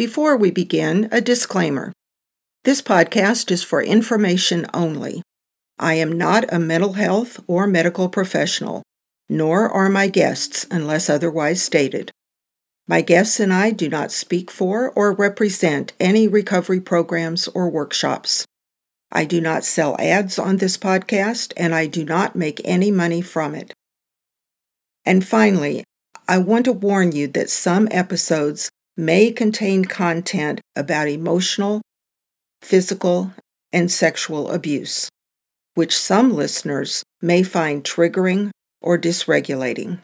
Before we begin, a disclaimer. This podcast is for information only. I am not a mental health or medical professional, nor are my guests unless otherwise stated. My guests and I do not speak for or represent any recovery programs or workshops. I do not sell ads on this podcast, and I do not make any money from it. And finally, I want to warn you that some episodes may contain content about emotional, physical, and sexual abuse, which some listeners may find triggering or dysregulating.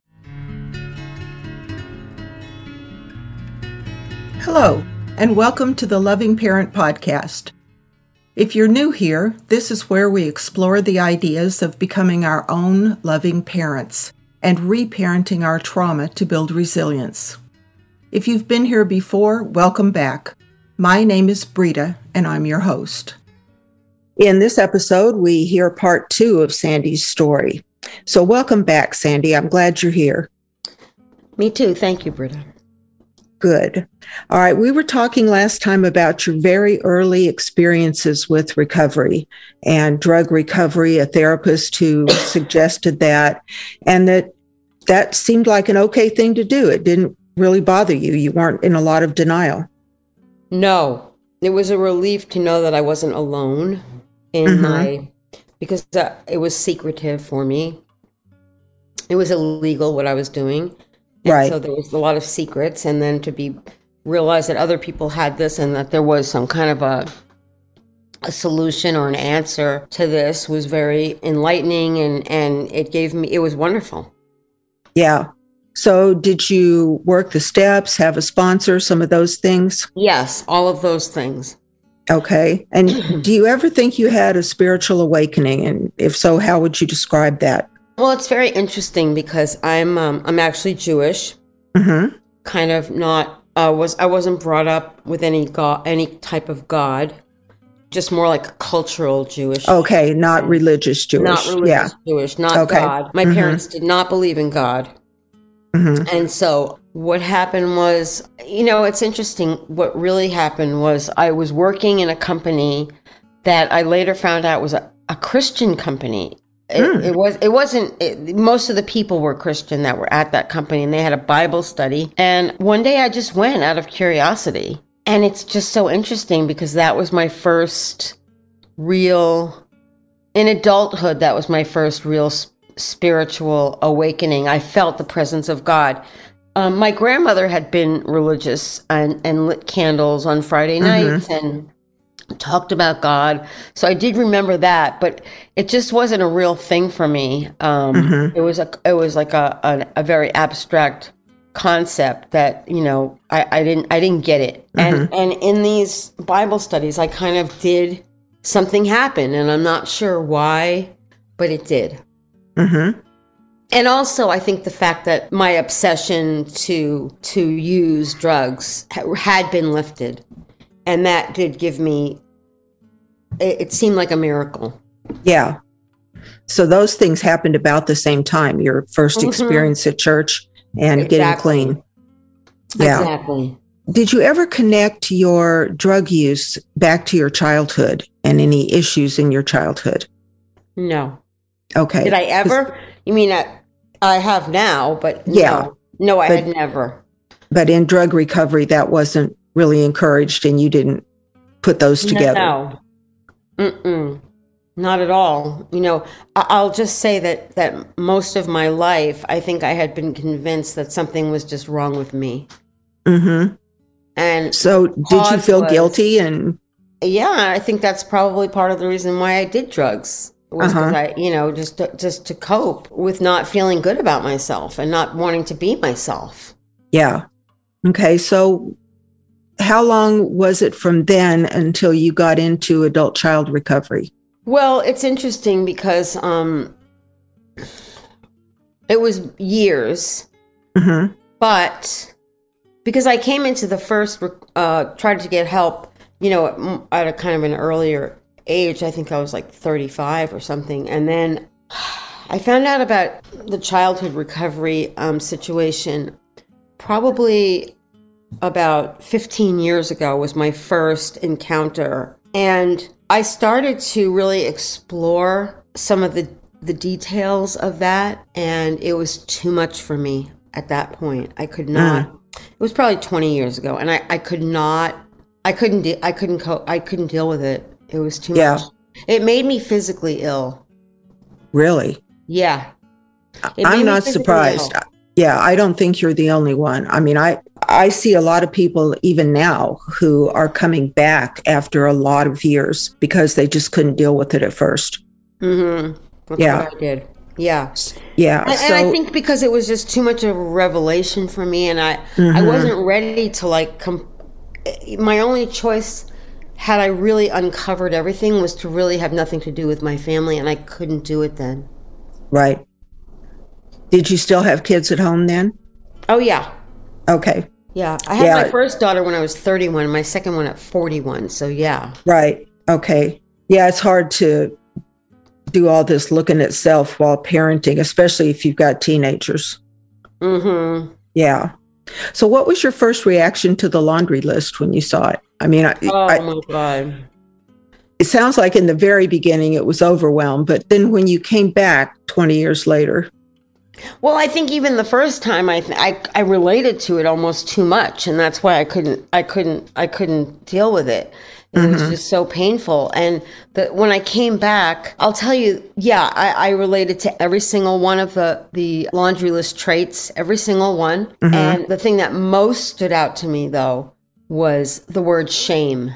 Hello, and welcome to the Loving Parent Podcast. If you're new here, this is where we explore the ideas of becoming our own loving parents and reparenting our trauma to build resilience. If you've been here before, welcome back. My name is Brita, and I'm your host. In this episode, we hear part two of Sandy's story. So, welcome back, Sandy. I'm glad you're here. Me too. Thank you, Brita. Good. All right. We were talking last time about your very early experiences with recovery and drug recovery, a therapist who suggested that, and that that seemed like an okay thing to do. It didn't really bother you. You weren't in a lot of denial. No, it was a relief to know that I wasn't alone in mm-hmm. my, because uh, it was secretive for me. It was illegal what I was doing. And right. So there was a lot of secrets, and then to be realize that other people had this and that there was some kind of a a solution or an answer to this was very enlightening and and it gave me it was wonderful. Yeah. So, did you work the steps, have a sponsor, some of those things? Yes, all of those things. Okay. And do you ever think you had a spiritual awakening? And if so, how would you describe that? Well, it's very interesting because I'm um, I'm actually Jewish. Mm-hmm. Kind of not uh, was I wasn't brought up with any god, any type of god. Just more like cultural Jewish. Okay, not religious Jewish. Not religious yeah. Jewish, not okay. God. My mm-hmm. parents did not believe in God. Mm-hmm. And so what happened was, you know, it's interesting. What really happened was I was working in a company that I later found out was a, a Christian company. It, mm. it, was it wasn't it, most of the people were christian that were at that company and they had a bible study and one day i just went out of curiosity and it's just so interesting because that was my first real in adulthood that was my first real spiritual awakening. I felt the presence of God. Um, my grandmother had been religious and, and lit candles on Friday mm-hmm. nights mm-hmm. and talked about God. So I did remember that, but it just wasn't a real thing for me. Um, mm-hmm. It was a it was like a, a, a very abstract concept that you know I, I didn't I didn't get it. Mm-hmm. And and in these Bible studies, I kind of did something happen, and I'm not sure why, but it did. Mm-hmm. And also, I think the fact that my obsession to to use drugs had been lifted, and that did give me. It, it seemed like a miracle. Yeah. So those things happened about the same time. Your 1st mm-hmm. experience at church and exactly. getting clean. Yeah. Exactly. Did you ever connect your drug use back to your childhood and any issues in your childhood? No. Okay. Did I ever? You mean I, I have now, but yeah. No, no I but, had never. But in drug recovery, that wasn't really encouraged, and you didn't put those together. No. Mm-mm. Not at all. You know, I'll just say that that most of my life, I think I had been convinced that something was just wrong with me. Mm-hmm. And so, did you feel was, guilty? And yeah, I think that's probably part of the reason why I did drugs was uh-huh. I, you know, just to, just to cope with not feeling good about myself and not wanting to be myself. Yeah. Okay. So, how long was it from then until you got into adult child recovery? Well, it's interesting because um, it was years, mm-hmm. but because I came into the first, uh, tried to get help, you know, at a kind of an earlier age. I think I was like 35 or something. And then I found out about the childhood recovery um, situation probably about 15 years ago was my first encounter and I started to really explore some of the the details of that and it was too much for me at that point. I could not mm. it was probably 20 years ago and I I could not I couldn't de- I couldn't co- I couldn't deal with it. It was too yeah. much. It made me physically ill. Really? Yeah. I'm not surprised. Ill. Yeah, I don't think you're the only one. I mean, I I see a lot of people even now who are coming back after a lot of years because they just couldn't deal with it at 1st Mm-hmm. Yeah. I did. Yeah. Yeah. And, so, and, I think because it was just too much of a revelation for me and I mm-hmm. I wasn't ready to like com- my only choice had I really uncovered everything was to really have nothing to do with my family and I couldn't do it then. Right. Did you still have kids at home then? Oh yeah. Okay. Yeah, I had yeah. my first daughter when I was 31, my second one at 41. So yeah. Right. Okay. Yeah, it's hard to do all this looking at self while parenting, especially if you've got teenagers. Mhm. Yeah. So what was your first reaction to the laundry list when you saw it? I mean, oh I, my god. It sounds like in the very beginning it was overwhelmed, but then when you came back 20 years later, well, I think even the first time I, th- I I related to it almost too much, and that's why I couldn't I couldn't I couldn't deal with it. It mm-hmm. was just so painful. And the, when I came back, I'll tell you, yeah, I, I, related to every single one of the the laundry list traits, every single one. Mm-hmm. And the thing that most stood out to me though was the word shame.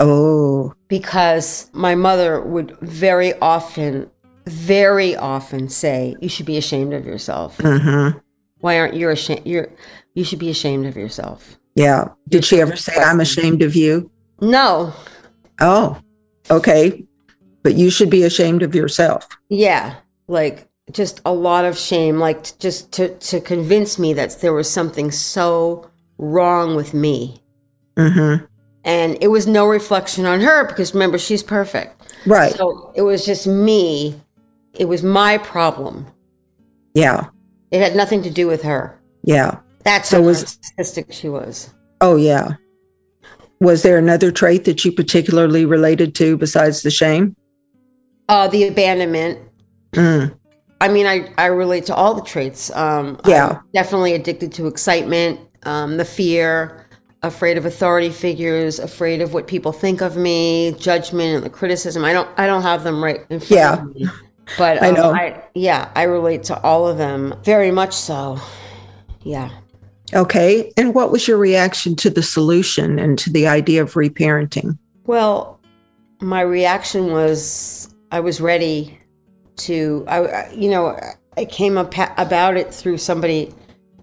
Oh. Because my mother would very often very often say, "You should be ashamed of yourself." Mm-hmm. Why aren't you ashamed? You're you should be ashamed of yourself. Yeah. Did she ever say, "I'm ashamed of you"? No. Oh, okay. But you should be ashamed of yourself. Yeah, like just a lot of shame, like just to to convince me that there was something so wrong with me. Mm-hmm. And it was no reflection on her because remember she's perfect. Right. So it was just me it was my problem. Yeah. It had nothing to do with her. Yeah. That's so how was, narcissistic she was. Oh yeah. Was there another trait that you particularly related to besides the shame? Uh, the abandonment. Mm. I mean, I, I relate to all the traits. Um, yeah. I'm definitely addicted to excitement, um, the fear, afraid of authority figures, afraid of what people think of me, judgment and the criticism. I don't I don't have them right in front yeah. of me. But um, I know. I, yeah, I relate to all of them very much so. Yeah. Okay. And what was your reaction to the solution and to the idea of reparenting? Well, my reaction was I was ready to, I, you know, I came up about it through somebody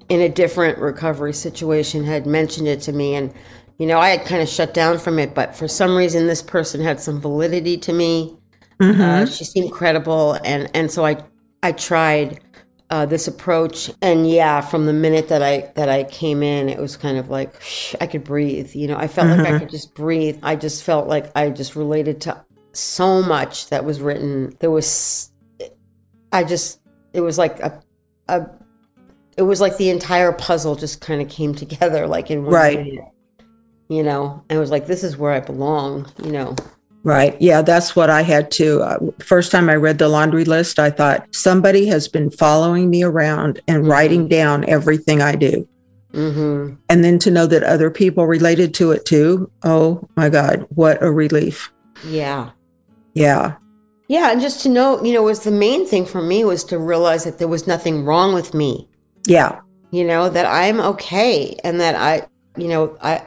in a different recovery situation had mentioned it to me. And, you know, I had kind of shut down from it, but for some reason, this person had some validity to me. Mm-hmm. Uh, she seemed credible, and and so I I tried uh, this approach, and yeah, from the minute that I that I came in, it was kind of like shh, I could breathe. You know, I felt mm-hmm. like I mm-hmm. could just breathe. I just felt like I just related to so much that was written. There was, I just it was like a a it was like the entire puzzle just kind of came together like in one right. Minute, you know, and it was like this is where I belong. You know. Right. Yeah, that's what I had to. Uh, first time I read the laundry list, I thought somebody has been following me around and mm-hmm. writing down everything I do. Mm-hmm. And then to know that other people related to it too. Oh my God, what a relief. Yeah. Yeah. Yeah. And just to know, you know, was the main thing for me was to realize that there was nothing wrong with me. Yeah. You know, that I'm okay and that I, you know, I,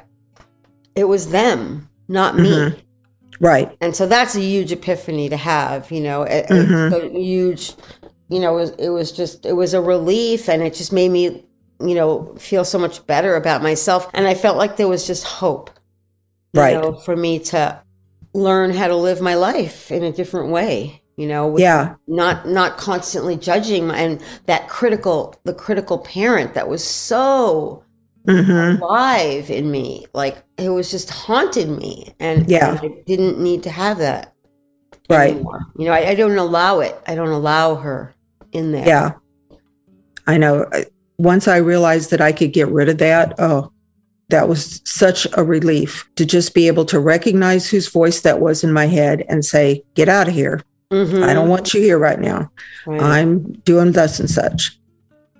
it was them, not me. Mm-hmm. Right. And so that's a huge epiphany to have, you know, it, mm-hmm. a huge, you know, it was, it was just, it was a relief and it just made me, you know, feel so much better about myself. And I felt like there was just hope, right. Know, for me to learn how to live my life in a different way you know yeah not not constantly judging and that critical the critical parent that was so mm-hmm. alive in me. Like it was just haunted me. And, yeah. and I didn't need to have that. Right. Anymore. You know, I, I don't allow it. I don't allow her in there. Yeah. I know. Once I realized that I could get rid of that, oh, that was such a relief to just be able to recognize whose voice that was in my head and say, Get out of here. Mm-hmm. I don't want you here right now. Right. I'm doing thus and such.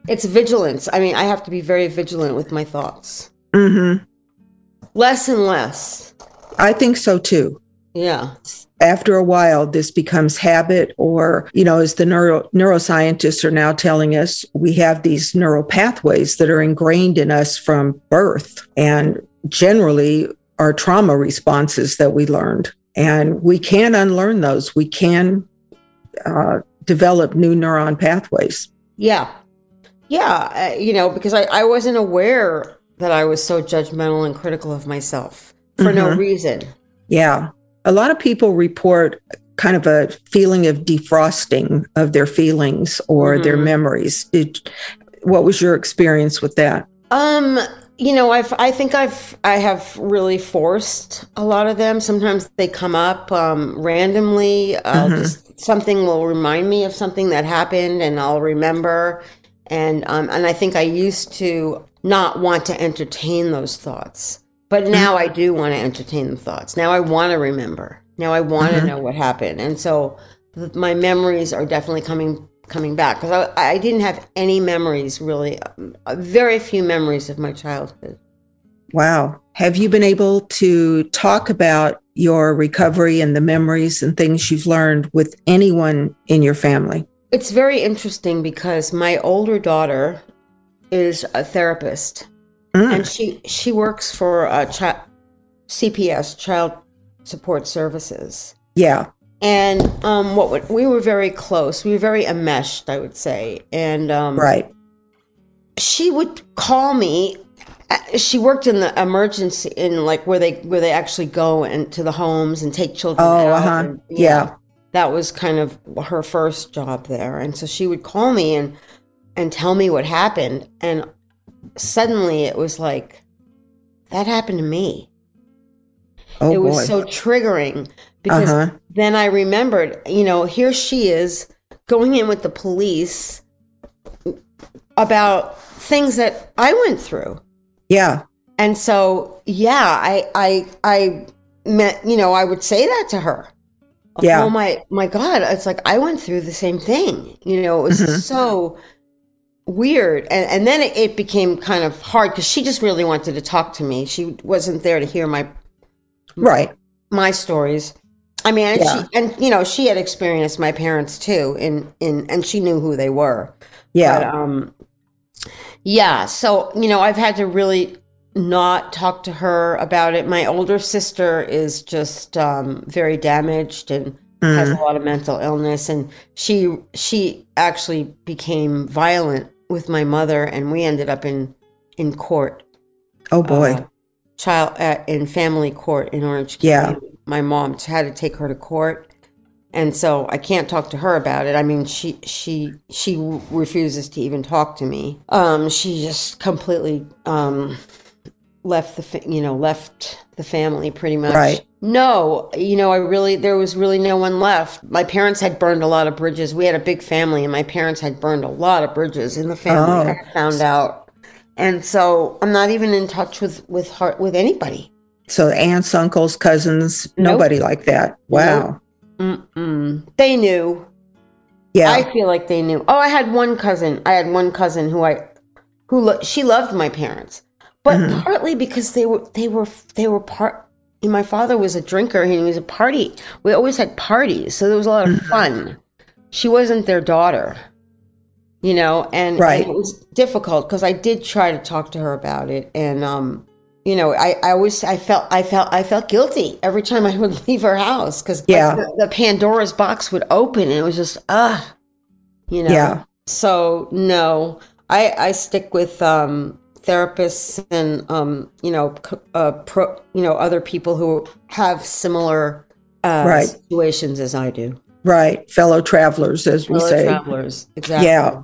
It's vigilance. I mean, I have to be very vigilant with my thoughts. Mm-hmm. Less and less. I think so too. Yeah. After a while, this becomes habit, or, you know, as the neuro, neuroscientists are now telling us, we have these neural pathways that are ingrained in us from birth and generally are trauma responses that we learned. And we can unlearn those. We can uh, develop new neuron pathways. Yeah. Yeah. Uh, you know, because I, I wasn't aware that I was so judgmental and critical of myself for mm-hmm. no reason. Yeah. A lot of people report kind of a feeling of defrosting of their feelings or mm-hmm. their memories. Did, what was your experience with that? Um, you know, I've I think I've I have really forced a lot of them. Sometimes they come up um, randomly. Uh, mm-hmm. just something will remind me of something that happened, and I'll remember. And um, and I think I used to not want to entertain those thoughts. But now I do want to entertain the thoughts. Now I want to remember. Now I want to mm-hmm. know what happened. And so th- my memories are definitely coming coming back because I, I, didn't have any memories really, uh, very few memories of my childhood. Wow. Have you been able to talk about your recovery and the memories and things you've learned with anyone in your family? It's very interesting because my older daughter is a therapist, mm. and she she works for a CPS, Child Support Services. Yeah. And um, what would, we were very close. We were very enmeshed, I would say. And um, right, she would call me. Uh, she worked in the emergency in like where they where they actually go into the homes and take children. Oh, uh huh. Yeah. yeah, that was kind of her first job there. And so she would call me and and tell me what happened. And suddenly it was like, that happened to me. Oh, it was boy. so triggering because uh-huh. then I remembered, you know, here she is going in with the police about things that I went through. Yeah. And so, yeah, I, I, I met, you know, I would say that to her. Yeah. Oh my, my God. It's like, I went through the same thing. You know, it was mm-hmm. so weird and, and then it, it became kind of hard because she just really wanted to talk to me she wasn't there to hear my right my stories i mean and, yeah. she, and you know she had experienced my parents too in in and she knew who they were yeah but, um yeah so you know i've had to really not talk to her about it my older sister is just um very damaged and mm. has a lot of mental illness and she she actually became violent with my mother, and we ended up in in court. Oh boy, uh, child uh, in family court in Orange County. Yeah, my mom had to take her to court, and so I can't talk to her about it. I mean, she she she refuses to even talk to me. Um, she just completely um left the you know left the family pretty much. Right. No, you know, I really, there was really no one left. My parents had burned a lot of bridges. We had a big family, and my parents had burned a lot of bridges in the family. Oh. I found out, and so I'm not even in touch with with heart with anybody. So aunts, uncles, cousins, nope. nobody like that. Wow. Nope. They knew. Yeah. I feel like they knew. Oh, I had one cousin. I had one cousin who I, who lo- she loved my parents, but mm-hmm. partly because they were they were they were part my father was a drinker and he was a party. We always had parties, so there was a lot of mm-hmm. fun. She wasn't their daughter, you know, and, right. and it was difficult because I did try to talk to her about it, and um, you know, I, I always I felt I felt I felt guilty every time I would leave her house because yeah, like, the, the, Pandora's box would open and it was just ah, uh, you know. Yeah. So no, I I stick with um therapists and um, you know uh, pro, you know other people who have similar uh, right. situations as I do. Right, fellow travelers, as fellow we say. Fellow travelers, exactly. Yeah.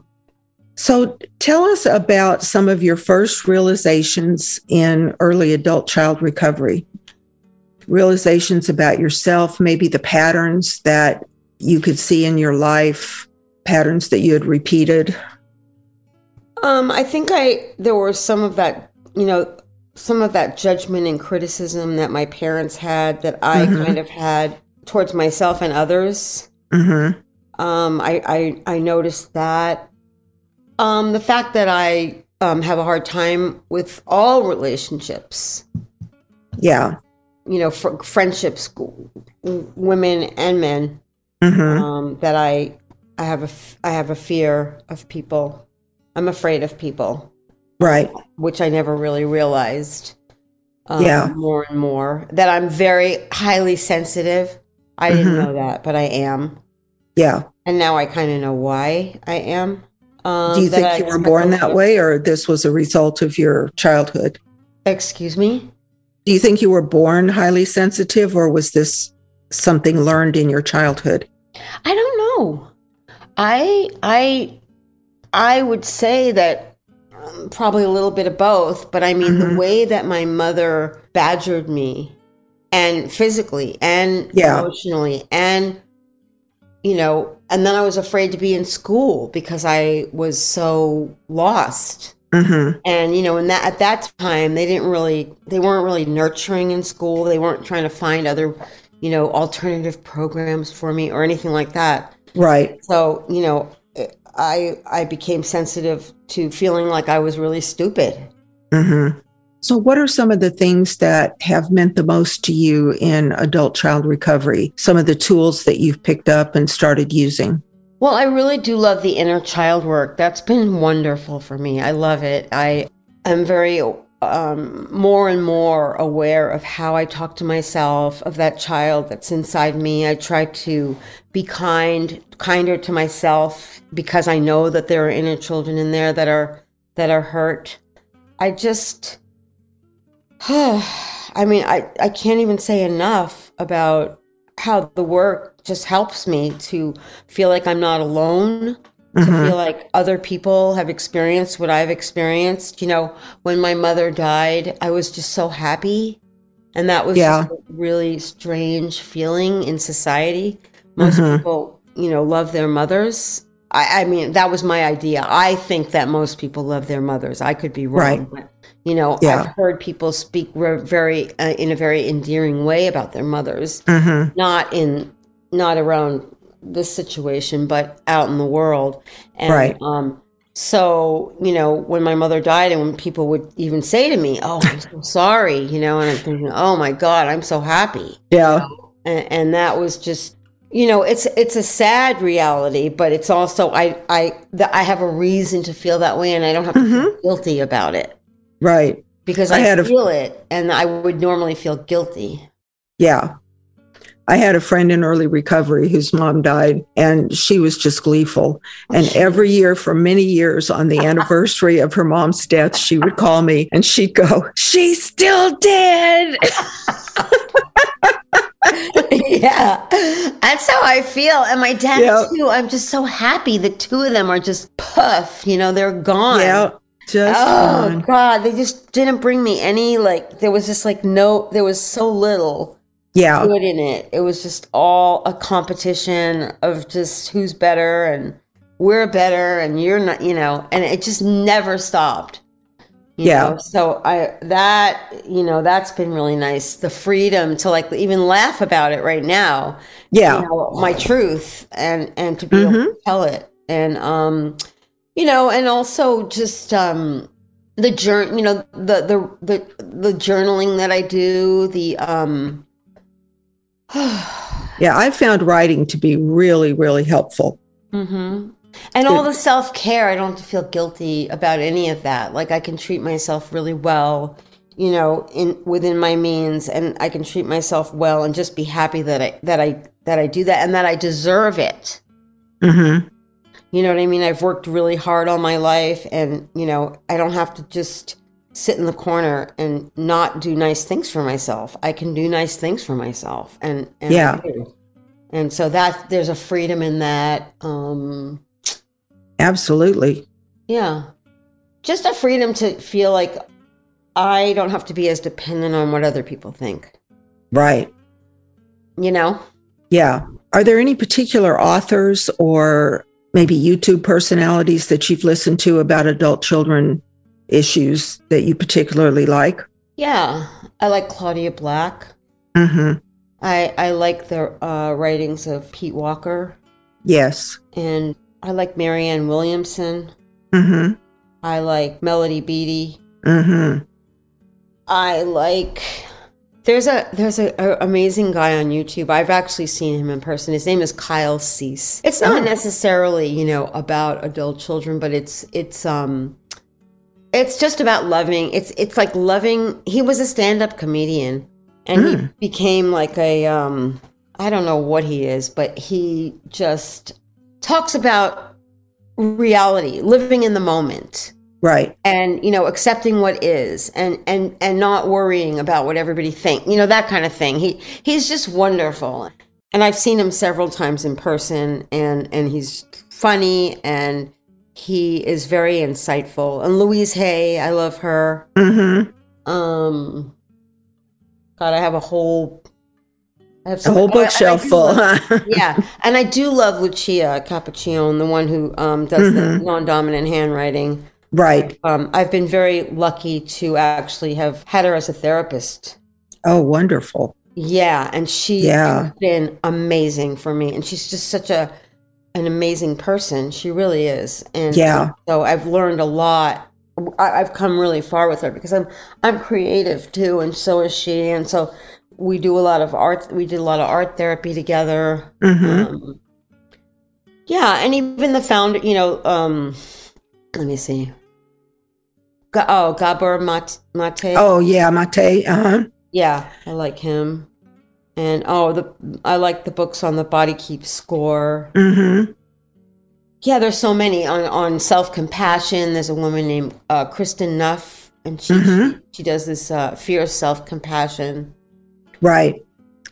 So tell us about some of your first realizations in early adult child recovery. Realizations about yourself, maybe the patterns that you could see in your life, patterns that you had repeated. Um, I think I there was some of that, you know, some of that judgment and criticism that my parents had that I mm-hmm. kind of had towards myself and others. Mm-hmm. Um, I, I I noticed that. Um, the fact that I um, have a hard time with all relationships. Yeah. You know, fr- friendships, women and men. Mm-hmm. Um, that I I have a f- I have a fear of people. I'm afraid of people. Right. Which I never really realized. Um, yeah. More and more that I'm very highly sensitive. I mm-hmm. didn't know that, but I am. Yeah. And now I kind of know why I am. Um, Do you think you were born that way, or this was a result of your childhood? Excuse me? Do you think you were born highly sensitive, or was this something learned in your childhood? I don't know. I I I would say that um, probably a little bit of both, but I mean mm-hmm. the way that my mother badgered me and physically and yeah. emotionally and you know, and then I was afraid to be in school because I was so lost. Mm-hmm. And you know, in that at that time, they didn't really, they weren't really nurturing in school. They weren't trying to find other, you know, alternative programs for me or anything like that. Right. So you know, I I became sensitive to feeling like I was really stupid. Mm-hmm. So, what are some of the things that have meant the most to you in adult child recovery? Some of the tools that you've picked up and started using? Well, I really do love the inner child work. That's been wonderful for me. I love it. I am very um, more and more aware of how I talk to myself, of that child that's inside me. I try to be kind, kinder to myself because I know that there are inner children in there that are that are hurt. I just I mean, I, I can't even say enough about how the work just helps me to feel like I'm not alone, mm-hmm. to feel like other people have experienced what I've experienced. You know, when my mother died, I was just so happy. And that was yeah. a really strange feeling in society. Most mm-hmm. people, you know, love their mothers. I, I, mean, that was my idea. I think that most people love their mothers. I could be wrong. Right. But you know, yeah. I've heard people speak very uh, in a very endearing way about their mothers, mm-hmm. not in not around this situation, but out in the world. And, right. Um, so you know, when my mother died, and when people would even say to me, "Oh, I'm so sorry," you know, and I'm thinking, "Oh my God, I'm so happy." Yeah. And, and that was just you know it's it's a sad reality but it's also i i i have a reason to feel that way and i don't have to mm-hmm. feel guilty about it Right. Because I, I had feel a, it and I would normally feel guilty. Yeah. I had a friend in early recovery whose mom died, and she was just gleeful. And every year for many years on the anniversary of her mom's death, she would call me and she'd go, She's still dead. yeah, that's how I feel. And my dad, yep. too. I'm just so happy. The two of them are just puff, you know, they're gone. Yeah. Just oh fun. god, they just didn't bring me any like. There was just like no. There was so little. Yeah, good in it. It was just all a competition of just who's better and we're better and you're not. You know, and it just never stopped. Yeah. Know? So I that you know that's been really nice. The freedom to like even laugh about it right now. Yeah. You know, my truth and and to be mm-hmm. able to tell it and um you know, and also just um, the journal, you know, the the the the journaling that I do, the um. yeah, I found writing to be really, really helpful. Mm-hmm. And all the self care, I don't feel guilty about any of that. Like I can treat myself really well, you know, in within my means, and I can treat myself well and just be happy that I that I that I do that and that I deserve it. Mm-hmm. You know what I mean? I've worked really hard all my life and, you know, I don't have to just sit in the corner and not do nice things for myself. I can do nice things for myself. And, and yeah. And so that there's a freedom in that. Um Absolutely. Yeah. Just a freedom to feel like I don't have to be as dependent on what other people think. Right. You know? Yeah. Are there any particular authors or maybe YouTube personalities that you've listened to about adult children issues that you particularly like? Yeah, I like Claudia Black. Mm-hmm. I I like the uh, writings of Pete Walker. Yes. And I like Marianne Williamson. Mm-hmm. I like Melody Beattie. Mm-hmm. I like there's a there's a, a, amazing guy on YouTube. I've actually seen him in person. His name is Kyle Cease. It's not oh. necessarily, you know, about adult children, but it's it's um it's just about loving. It's it's like loving. He was a stand-up comedian and mm. he hmm. became like a um I don't know what he is, but he just talks about reality, living in the moment. Right. And you know accepting what is and and and not worrying about what everybody think you know that kind of thing. He he's just wonderful. And i've seen him several times in person and and he's funny and he is very insightful. And louise hay i love her. Mm-hmm. um god i have a whole I have a whole bookshelf full. Love, yeah, and I do love Lucia Capacchione, the one who um, does mm-hmm. the non-dominant handwriting. Right. Um, I've been very lucky to actually have had her as a therapist. Oh, wonderful. Yeah, and she yeah. has been amazing for me, and she's just such a an amazing person. She really is, and yeah. So I've learned a lot. I, have come really far with her because I'm I'm creative too, and so is she, and so we do a lot of art. We did a lot of art therapy together. Mm-hmm. Um, yeah, and even the founder, you know, um, let me see oh, Gabor Mate. Oh yeah, Mate. Uh huh. Yeah, I like him. And oh, the I like the books on the body keep score. Mm-hmm. Yeah, there's so many on on self compassion. There's a woman named uh, Kristin Neff, and she, mm-hmm. she, she does this uh, fear of self compassion. Right.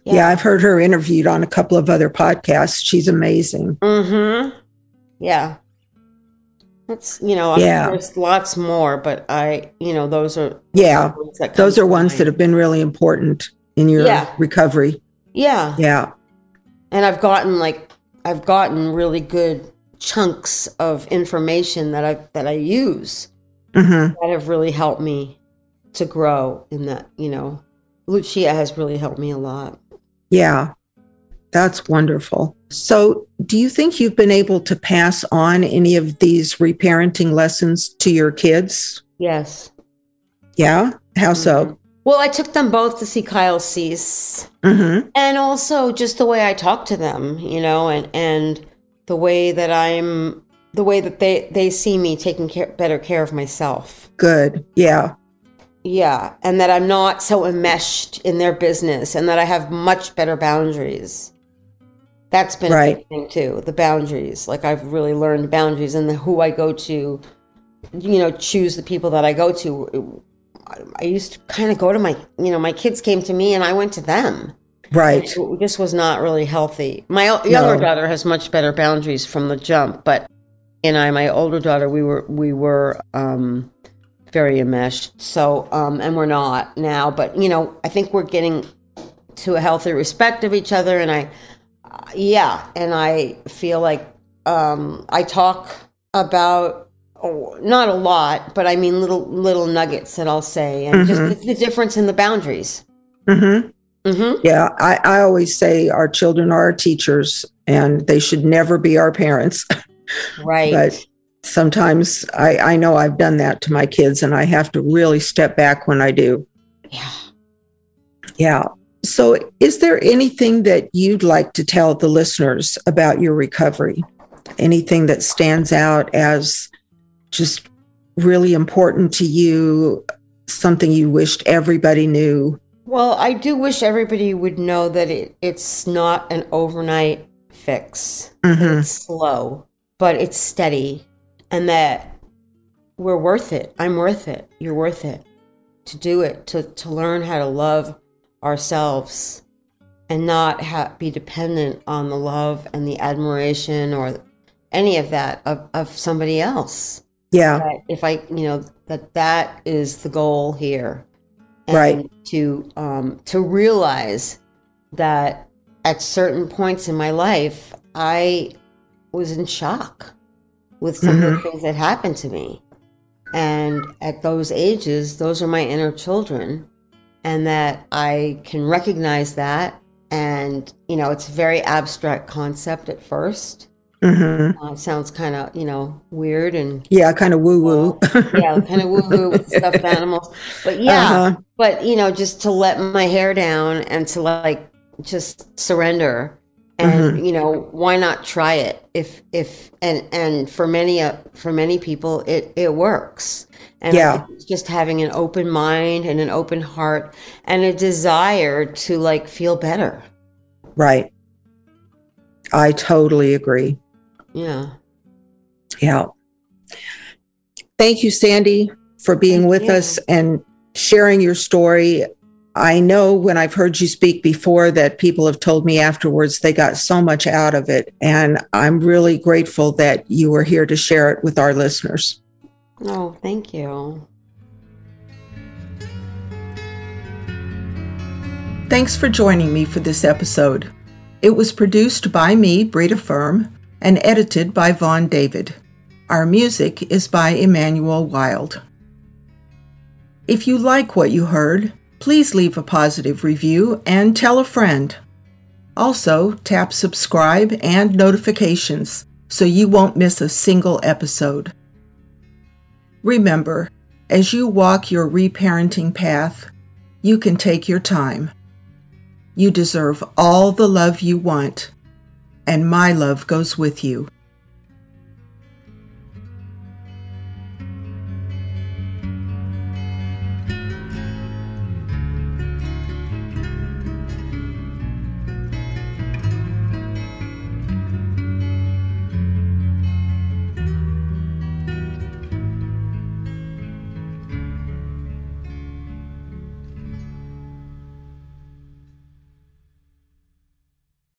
Yeah. yeah. I've heard her interviewed on a couple of other podcasts. She's amazing. Mm-hmm. Yeah. That's you know, yeah. there's lots more, but I, you know, those are yeah, those are ones mind. that have been really important in your yeah. recovery. Yeah, yeah. And I've gotten like I've gotten really good chunks of information that I that I use mm-hmm. that have really helped me to grow in that. You know, Lucia has really helped me a lot. Yeah, that's wonderful. So, do you think you've been able to pass on any of these reparenting lessons to your kids? Yes. Yeah? How so? Mm-hmm. Well, I took them both to see Kyle Cease. Mm-hmm. And also just the way I talk to them, you know, and, and the way that I'm, the way that they, they see me taking care, better care of myself. Good. Yeah. Yeah. And that I'm not so enmeshed in their business and that I have much better boundaries. That's been right. a big thing too. The boundaries. Like I've really learned boundaries and the who I go to. You know, choose the people that I go to. I used to kind of go to my, you know, my kids came to me and I went to them. Right. This was not really healthy. My younger no. daughter has much better boundaries from the jump, but and I, my older daughter, we were we were um, very enmeshed. So, um, and we're not now, but you know, I think we're getting to a healthy respect of each other, and I yeah, and I feel like um, I talk about oh, not a lot, but I mean little little nuggets that I'll say, and mm-hmm. just the, the, difference in the boundaries. Mm-hmm. Mm-hmm. Yeah, I, I always say our children are our teachers, and they should never be our parents. right. but sometimes I, I know I've done that to my kids, and I have to really step back when I do. Yeah. Yeah. So, is there anything that you'd like to tell the listeners about your recovery? Anything that stands out as just really important to you, something you wished everybody knew? Well, I do wish everybody would know that it, it's not an overnight fix. Mm-hmm. It's slow, but it's steady, and that we're worth it. I'm worth it. You're worth it to do it, to, to learn how to love ourselves and not ha- be dependent on the love and the admiration or any of that of, of somebody else. Yeah. If I, you know, that that is the goal here. And right. To, um, to realize that at certain points in my life, I was in shock with some mm-hmm. of the mm-hmm. things that happened to me. And at those ages, those are my inner children and that I can recognize that. And, you know, it's a very abstract concept at 1st mm-hmm. uh, it sounds kind of, you know, weird and. Yeah, kind of woo woo. yeah, kind of woo woo with stuffed animals. But yeah, uh-huh. but, you know, just to let my hair down and to like just surrender and mm-hmm. you know why not try it? If if and and for many uh, for many people it it works. And yeah. just having an open mind and an open heart and a desire to like feel better. Right. I totally agree. Yeah. Yeah. Thank you sandy for being with us and sharing your story I know when I've heard you speak before that people have told me afterwards they got so much out of it. And I'm really grateful that you were here to share it with our listeners. Oh, thank you. Thanks for joining me for this episode. It was produced by me, Brita Firm, and edited by Vaughn David. Our music is by Emmanuel Wild. If you like what you heard, Please leave a positive review and tell a friend. Also, tap subscribe and notifications so you won't miss a single episode. Remember, as you walk your reparenting path, you can take your time. You deserve all the love you want, and my love goes with you.